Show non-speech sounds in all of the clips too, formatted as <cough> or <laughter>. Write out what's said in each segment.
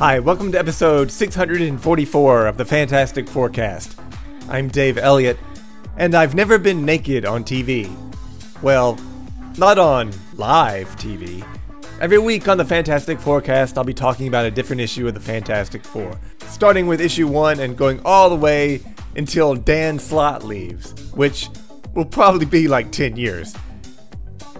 Hi, welcome to episode 644 of the Fantastic Forecast. I'm Dave Elliott, and I've never been naked on TV. Well, not on live TV. Every week on the Fantastic Forecast, I'll be talking about a different issue of the Fantastic Four, starting with issue 1 and going all the way until Dan Slott leaves, which will probably be like 10 years.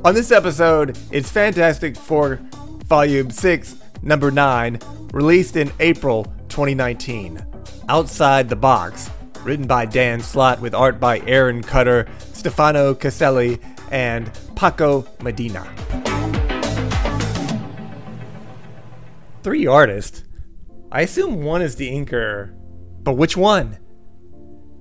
On this episode, it's Fantastic Four Volume 6, Number 9, released in April 2019. Outside the Box, written by Dan Slott with art by Aaron Kuder, Stefano Caselli, and Paco Medina. Three artists? I assume one is the inker, but which one?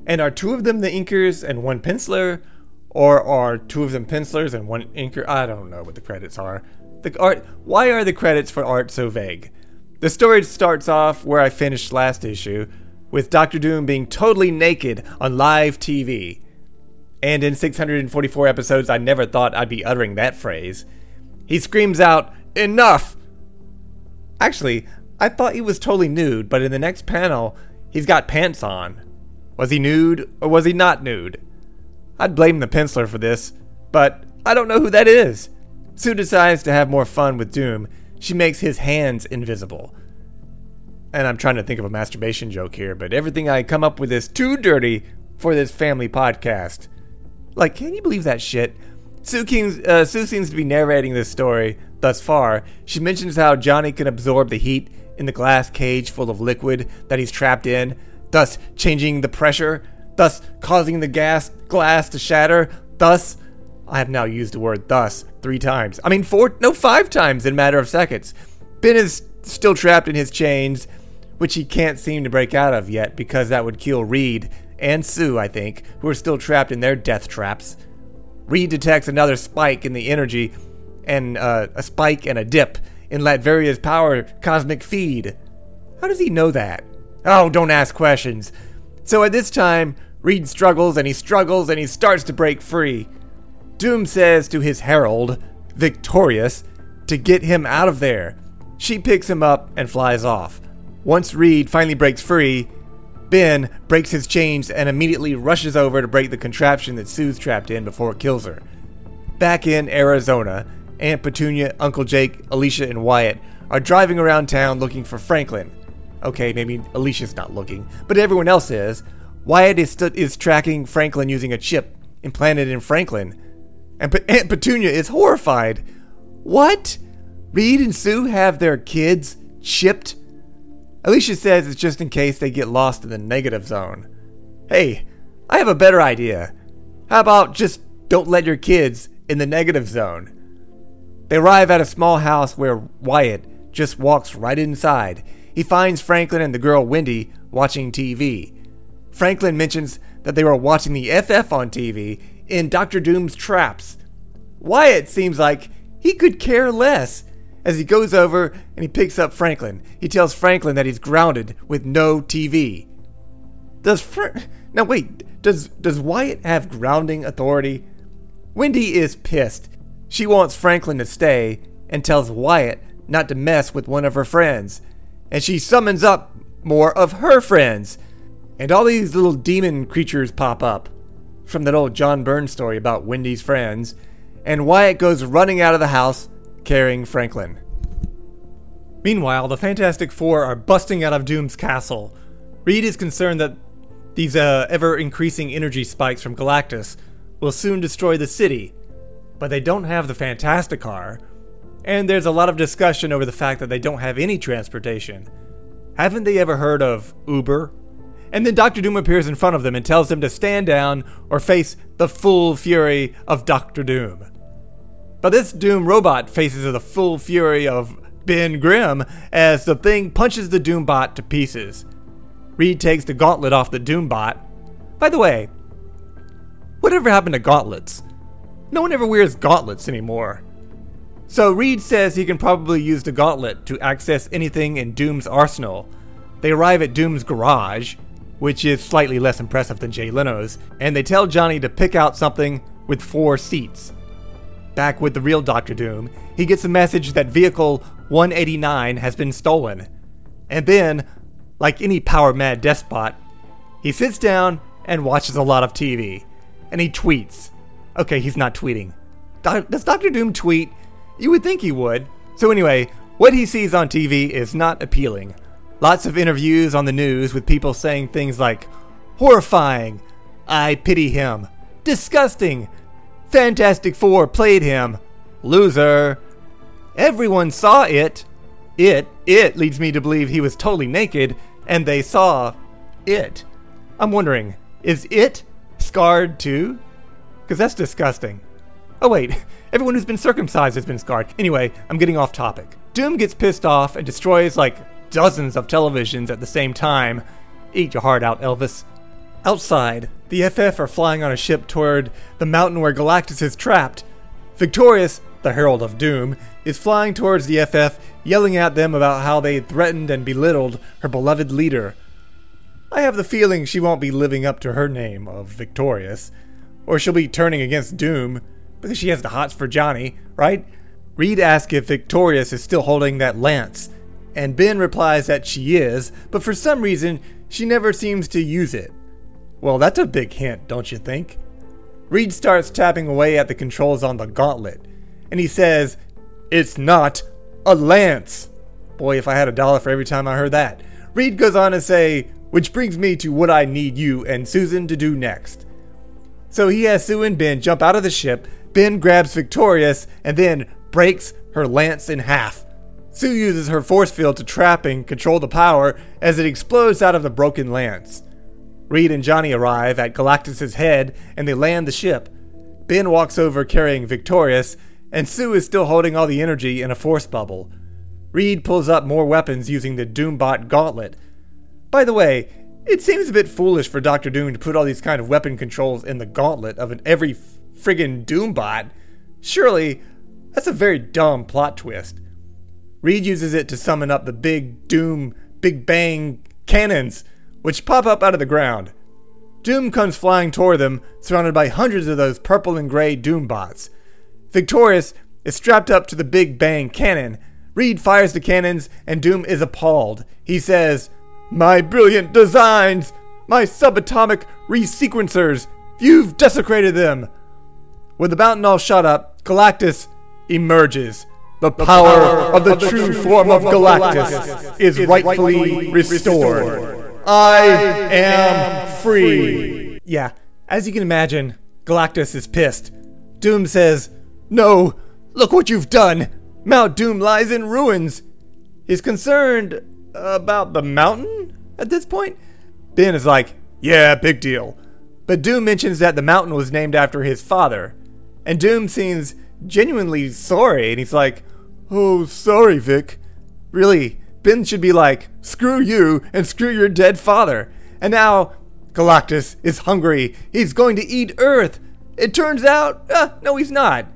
And are two of them the inkers and one penciler? Or are two of them pencilers and one inker? I don't know what the credits are. The art. Why are the credits for art so vague? The story starts off where I finished last issue, with Doctor Doom being totally naked on live TV. And in 644 episodes, I never thought I'd be uttering that phrase. He screams out, Enough! Actually, I thought he was totally nude, but in the next panel, he's got pants on. Was he nude or was he not nude? I'd blame the penciler for this, but I don't know who that is. Sue decides to have more fun with Doom. She makes his hands invisible. And I'm trying to think of a masturbation joke here, but everything I come up with is too dirty for this family podcast. Like, can you believe that shit? Sue, King's, uh, Sue seems to be narrating this story thus far. She mentions how Johnny can absorb the heat in the glass cage full of liquid that he's trapped in, thus changing the pressure, thus causing the gas glass to shatter, thus. I have now used the word thus three times. I mean, four, no, five times in a matter of seconds. Ben is still trapped in his chains, which he can't seem to break out of yet because that would kill Reed and Sue, I think, who are still trapped in their death traps. Reed detects another spike in the energy, and uh, a spike and a dip in Latveria's power cosmic feed. How does he know that? Oh, don't ask questions. So at this time, Reed struggles and he struggles and he starts to break free. Doom says to his herald, Victorious, to get him out of there. She picks him up and flies off. Once Reed finally breaks free, Ben breaks his chains and immediately rushes over to break the contraption that Sue's trapped in before it kills her. Back in Arizona, Aunt Petunia, Uncle Jake, Alicia, and Wyatt are driving around town looking for Franklin. Okay, maybe Alicia's not looking, but everyone else is. Wyatt is, st- is tracking Franklin using a chip implanted in Franklin. And Aunt Petunia is horrified. What? Reed and Sue have their kids chipped? Alicia says it's just in case they get lost in the negative zone. Hey, I have a better idea. How about just don't let your kids in the negative zone? They arrive at a small house where Wyatt just walks right inside. He finds Franklin and the girl Wendy watching TV. Franklin mentions that they were watching the FF on TV in Doctor Doom's traps. Wyatt seems like he could care less. As he goes over and he picks up Franklin, he tells Franklin that he's grounded with no TV. Does Fra- now wait? Does does Wyatt have grounding authority? Wendy is pissed. She wants Franklin to stay and tells Wyatt not to mess with one of her friends. And she summons up more of her friends. And all these little demon creatures pop up from that old John Byrne story about Wendy's friends. And Wyatt goes running out of the house carrying Franklin. Meanwhile, the Fantastic Four are busting out of Doom's castle. Reed is concerned that these uh, ever increasing energy spikes from Galactus will soon destroy the city, but they don't have the Fantastic Car, and there's a lot of discussion over the fact that they don't have any transportation. Haven't they ever heard of Uber? And then Doctor Doom appears in front of them and tells them to stand down or face the full fury of Doctor Doom. But this Doom robot faces the full fury of Ben Grimm as the thing punches the Doombot to pieces. Reed takes the gauntlet off the Doombot. By the way, whatever happened to gauntlets? No one ever wears gauntlets anymore. So Reed says he can probably use the gauntlet to access anything in Doom's arsenal. They arrive at Doom's garage, which is slightly less impressive than Jay Leno's, and they tell Johnny to pick out something with four seats. Back with the real Doctor Doom, he gets a message that vehicle 189 has been stolen. And then, like any power mad despot, he sits down and watches a lot of TV. And he tweets. Okay, he's not tweeting. Does Doctor Doom tweet? You would think he would. So, anyway, what he sees on TV is not appealing. Lots of interviews on the news with people saying things like, horrifying, I pity him, disgusting, Fantastic Four played him, loser. Everyone saw it. It, it leads me to believe he was totally naked, and they saw it. I'm wondering, is it scarred too? Because that's disgusting. Oh, wait, <laughs> everyone who's been circumcised has been scarred. Anyway, I'm getting off topic. Doom gets pissed off and destroys like dozens of televisions at the same time. Eat your heart out, Elvis. Outside, the FF are flying on a ship toward the mountain where Galactus is trapped. Victorious, the Herald of Doom, is flying towards the FF, yelling at them about how they threatened and belittled her beloved leader. I have the feeling she won't be living up to her name of Victorious, or she'll be turning against Doom, because she has the hots for Johnny, right? Reed asks if Victorious is still holding that lance, and Ben replies that she is, but for some reason, she never seems to use it. Well, that's a big hint, don't you think? Reed starts tapping away at the controls on the gauntlet, and he says, It's not a lance. Boy, if I had a dollar for every time I heard that. Reed goes on to say, Which brings me to what I need you and Susan to do next. So he has Sue and Ben jump out of the ship. Ben grabs Victorious and then breaks her lance in half. Sue uses her force field to trap and control the power as it explodes out of the broken lance. Reed and Johnny arrive at Galactus's head and they land the ship. Ben walks over carrying Victorious, and Sue is still holding all the energy in a force bubble. Reed pulls up more weapons using the Doombot gauntlet. By the way, it seems a bit foolish for Doctor Doom to put all these kind of weapon controls in the gauntlet of an every friggin' Doombot. Surely, that's a very dumb plot twist. Reed uses it to summon up the big Doom Big Bang cannons which pop up out of the ground. Doom comes flying toward them, surrounded by hundreds of those purple and gray Doom bots. Victorious is strapped up to the Big Bang cannon. Reed fires the cannons, and Doom is appalled. He says, My brilliant designs! My subatomic resequencers! You've desecrated them! With the mountain all shut up, Galactus emerges. The power, of, the true, form of Galactus, is, rightfully restored. restored. I am free. Yeah, as you can imagine, Galactus is pissed. Doom says, No, look what you've done. Mount Doom lies in ruins. He's concerned about the mountain at this point. Ben is like, Yeah, big deal. But Doom mentions that the mountain was named after his father. And Doom seems genuinely sorry, and he's like, Oh, sorry, Vic. Really, Ben should be like, screw you and screw your dead father. And now Galactus is hungry. He's going to eat Earth. It turns out, uh, no, he's not.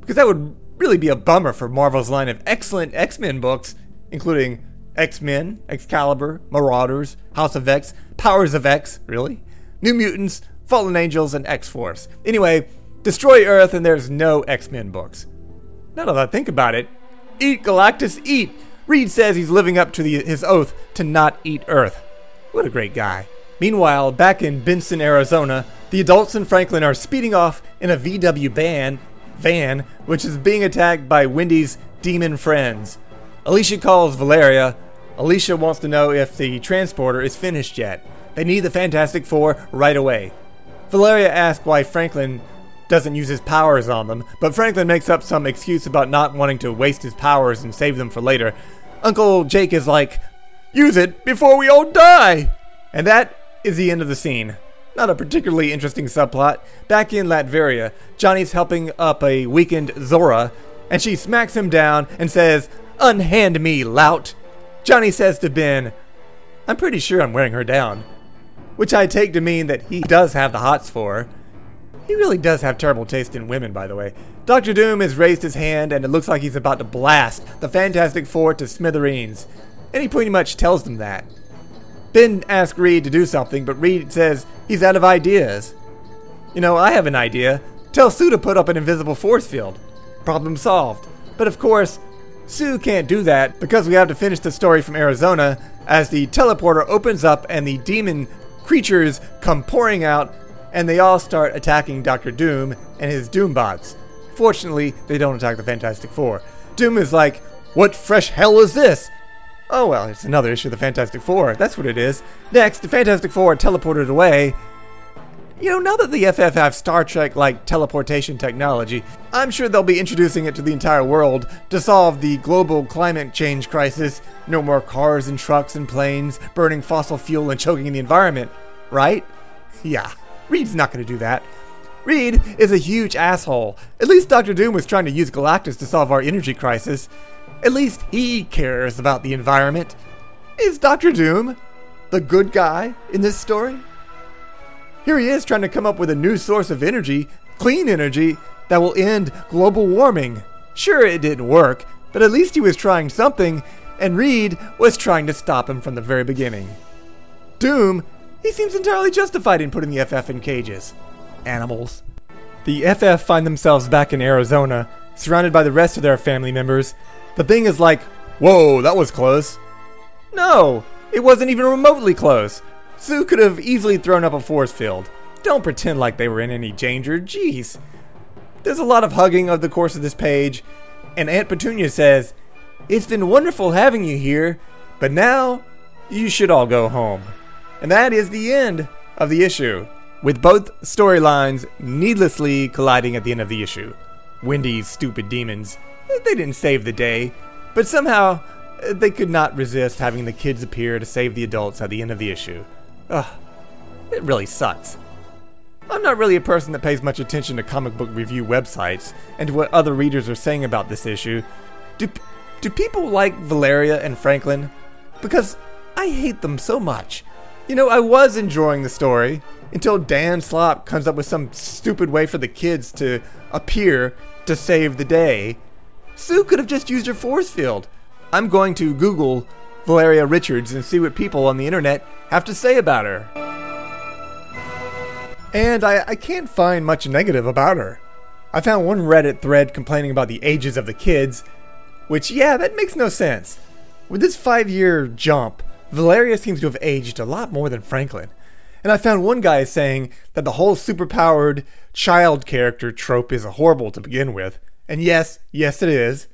Because that would really be a bummer for Marvel's line of excellent X Men books, including X Men, Excalibur, Marauders, House of X, Powers of X, really? New Mutants, Fallen Angels, and X Force. Anyway, destroy Earth and there's no X Men books. Now that I think about it, eat Galactus, eat! Reed says he's living up to the, his oath to not eat Earth. What a great guy. Meanwhile, back in Benson, Arizona, the adults in Franklin are speeding off in a VW van, van, which is being attacked by Wendy's demon friends. Alicia calls Valeria. Alicia wants to know if the transporter is finished yet. They need the Fantastic Four right away. Valeria asks why Franklin doesn't use his powers on them, but Franklin makes up some excuse about not wanting to waste his powers and save them for later, Uncle Jake is like, Use it before we all die! And that is the end of the scene. Not a particularly interesting subplot. Back in Latveria, Johnny's helping up a weakened Zora, and she smacks him down and says, Unhand me, lout! Johnny says to Ben, I'm pretty sure I'm wearing her down. Which I take to mean that he does have the hots for. He really does have terrible taste in women, by the way. Doctor Doom has raised his hand, and it looks like he's about to blast the Fantastic Four to smithereens. And he pretty much tells them that. Ben asks Reed to do something, but Reed says he's out of ideas. You know, I have an idea. Tell Sue to put up an invisible force field. Problem solved. But of course, Sue can't do that because we have to finish the story from Arizona as the teleporter opens up and the demon creatures come pouring out and they all start attacking Doctor Doom and his Doombots. Fortunately, they don't attack the Fantastic Four. Doom is like, What fresh hell is this? Oh well, it's another issue of the Fantastic Four. That's what it is. Next, the Fantastic Four are teleported away. You know, now that the FF have Star Trek like teleportation technology, I'm sure they'll be introducing it to the entire world to solve the global climate change crisis. No more cars and trucks and planes burning fossil fuel and choking the environment, right? Yeah, Reed's not going to do that. Reed is a huge asshole. At least Doctor Doom was trying to use Galactus to solve our energy crisis. At least he cares about the environment. Is Doctor Doom the good guy in this story? Here he is trying to come up with a new source of energy, clean energy, that will end global warming. Sure, it didn't work, but at least he was trying something, and Reed was trying to stop him from the very beginning. Doom, he seems entirely justified in putting the FF in cages. Animals. The FF find themselves back in Arizona, surrounded by the rest of their family members. The thing is like, whoa, that was close. No, it wasn't even remotely close. Sue could have easily thrown up a force field. Don't pretend like they were in any danger, jeez. There's a lot of hugging of the course of this page, and Aunt Petunia says, It's been wonderful having you here, but now you should all go home. And that is the end of the issue, with both storylines needlessly colliding at the end of the issue. Wendy's stupid demons, they didn't save the day, but somehow uh, they could not resist having the kids appear to save the adults at the end of the issue. Ugh, it really sucks. I'm not really a person that pays much attention to comic book review websites and to what other readers are saying about this issue. Do, do people like Valeria and Franklin? Because I hate them so much. You know, I was enjoying the story until Dan Slop comes up with some stupid way for the kids to appear to save the day. Sue could have just used her force field. I'm going to Google Valeria Richards and see what people on the internet have to say about her. And I, I can't find much negative about her. I found one Reddit thread complaining about the ages of the kids, which, yeah, that makes no sense. With this five year jump, Valeria seems to have aged a lot more than Franklin. And I found one guy saying that the whole superpowered child character trope is horrible to begin with. And yes, yes, it is.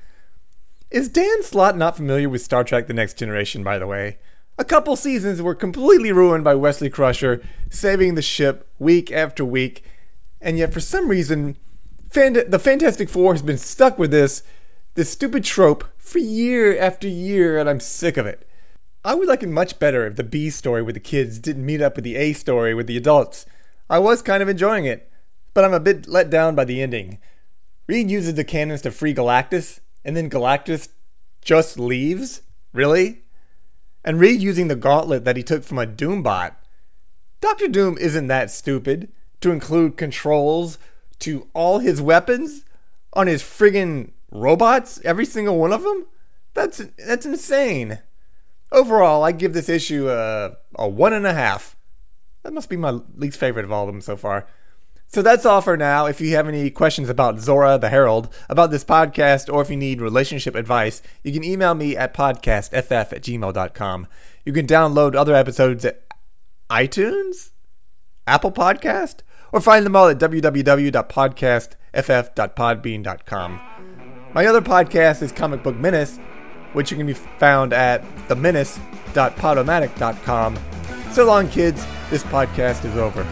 Is Dan Slott not familiar with Star Trek The Next Generation, by the way? A couple seasons were completely ruined by Wesley Crusher saving the ship week after week, and yet for some reason, the Fantastic Four has been stuck with this this stupid trope for year after year, and I'm sick of it. I would like it much better if the B story with the kids didn't meet up with the A story with the adults. I was kind of enjoying it, but I'm a bit let down by the ending. Reed uses the cannons to free Galactus, and then Galactus just leaves? Really? And Reed using the gauntlet that he took from a Doombot. Doctor Doom isn't that stupid to include controls to all his weapons on his friggin' robots, every single one of them? That's that's insane. Overall, I give this issue a, a one and a half. That must be my least favorite of all of them so far. So that's all for now. If you have any questions about Zora the Herald, about this podcast, or if you need relationship advice, you can email me at podcastff at gmail.com. You can download other episodes at iTunes, Apple Podcast, or find them all at www.podcastff.podbean.com. My other podcast is Comic Book Menace, which can be found at themenace.podomatic.com. So long, kids. This podcast is over.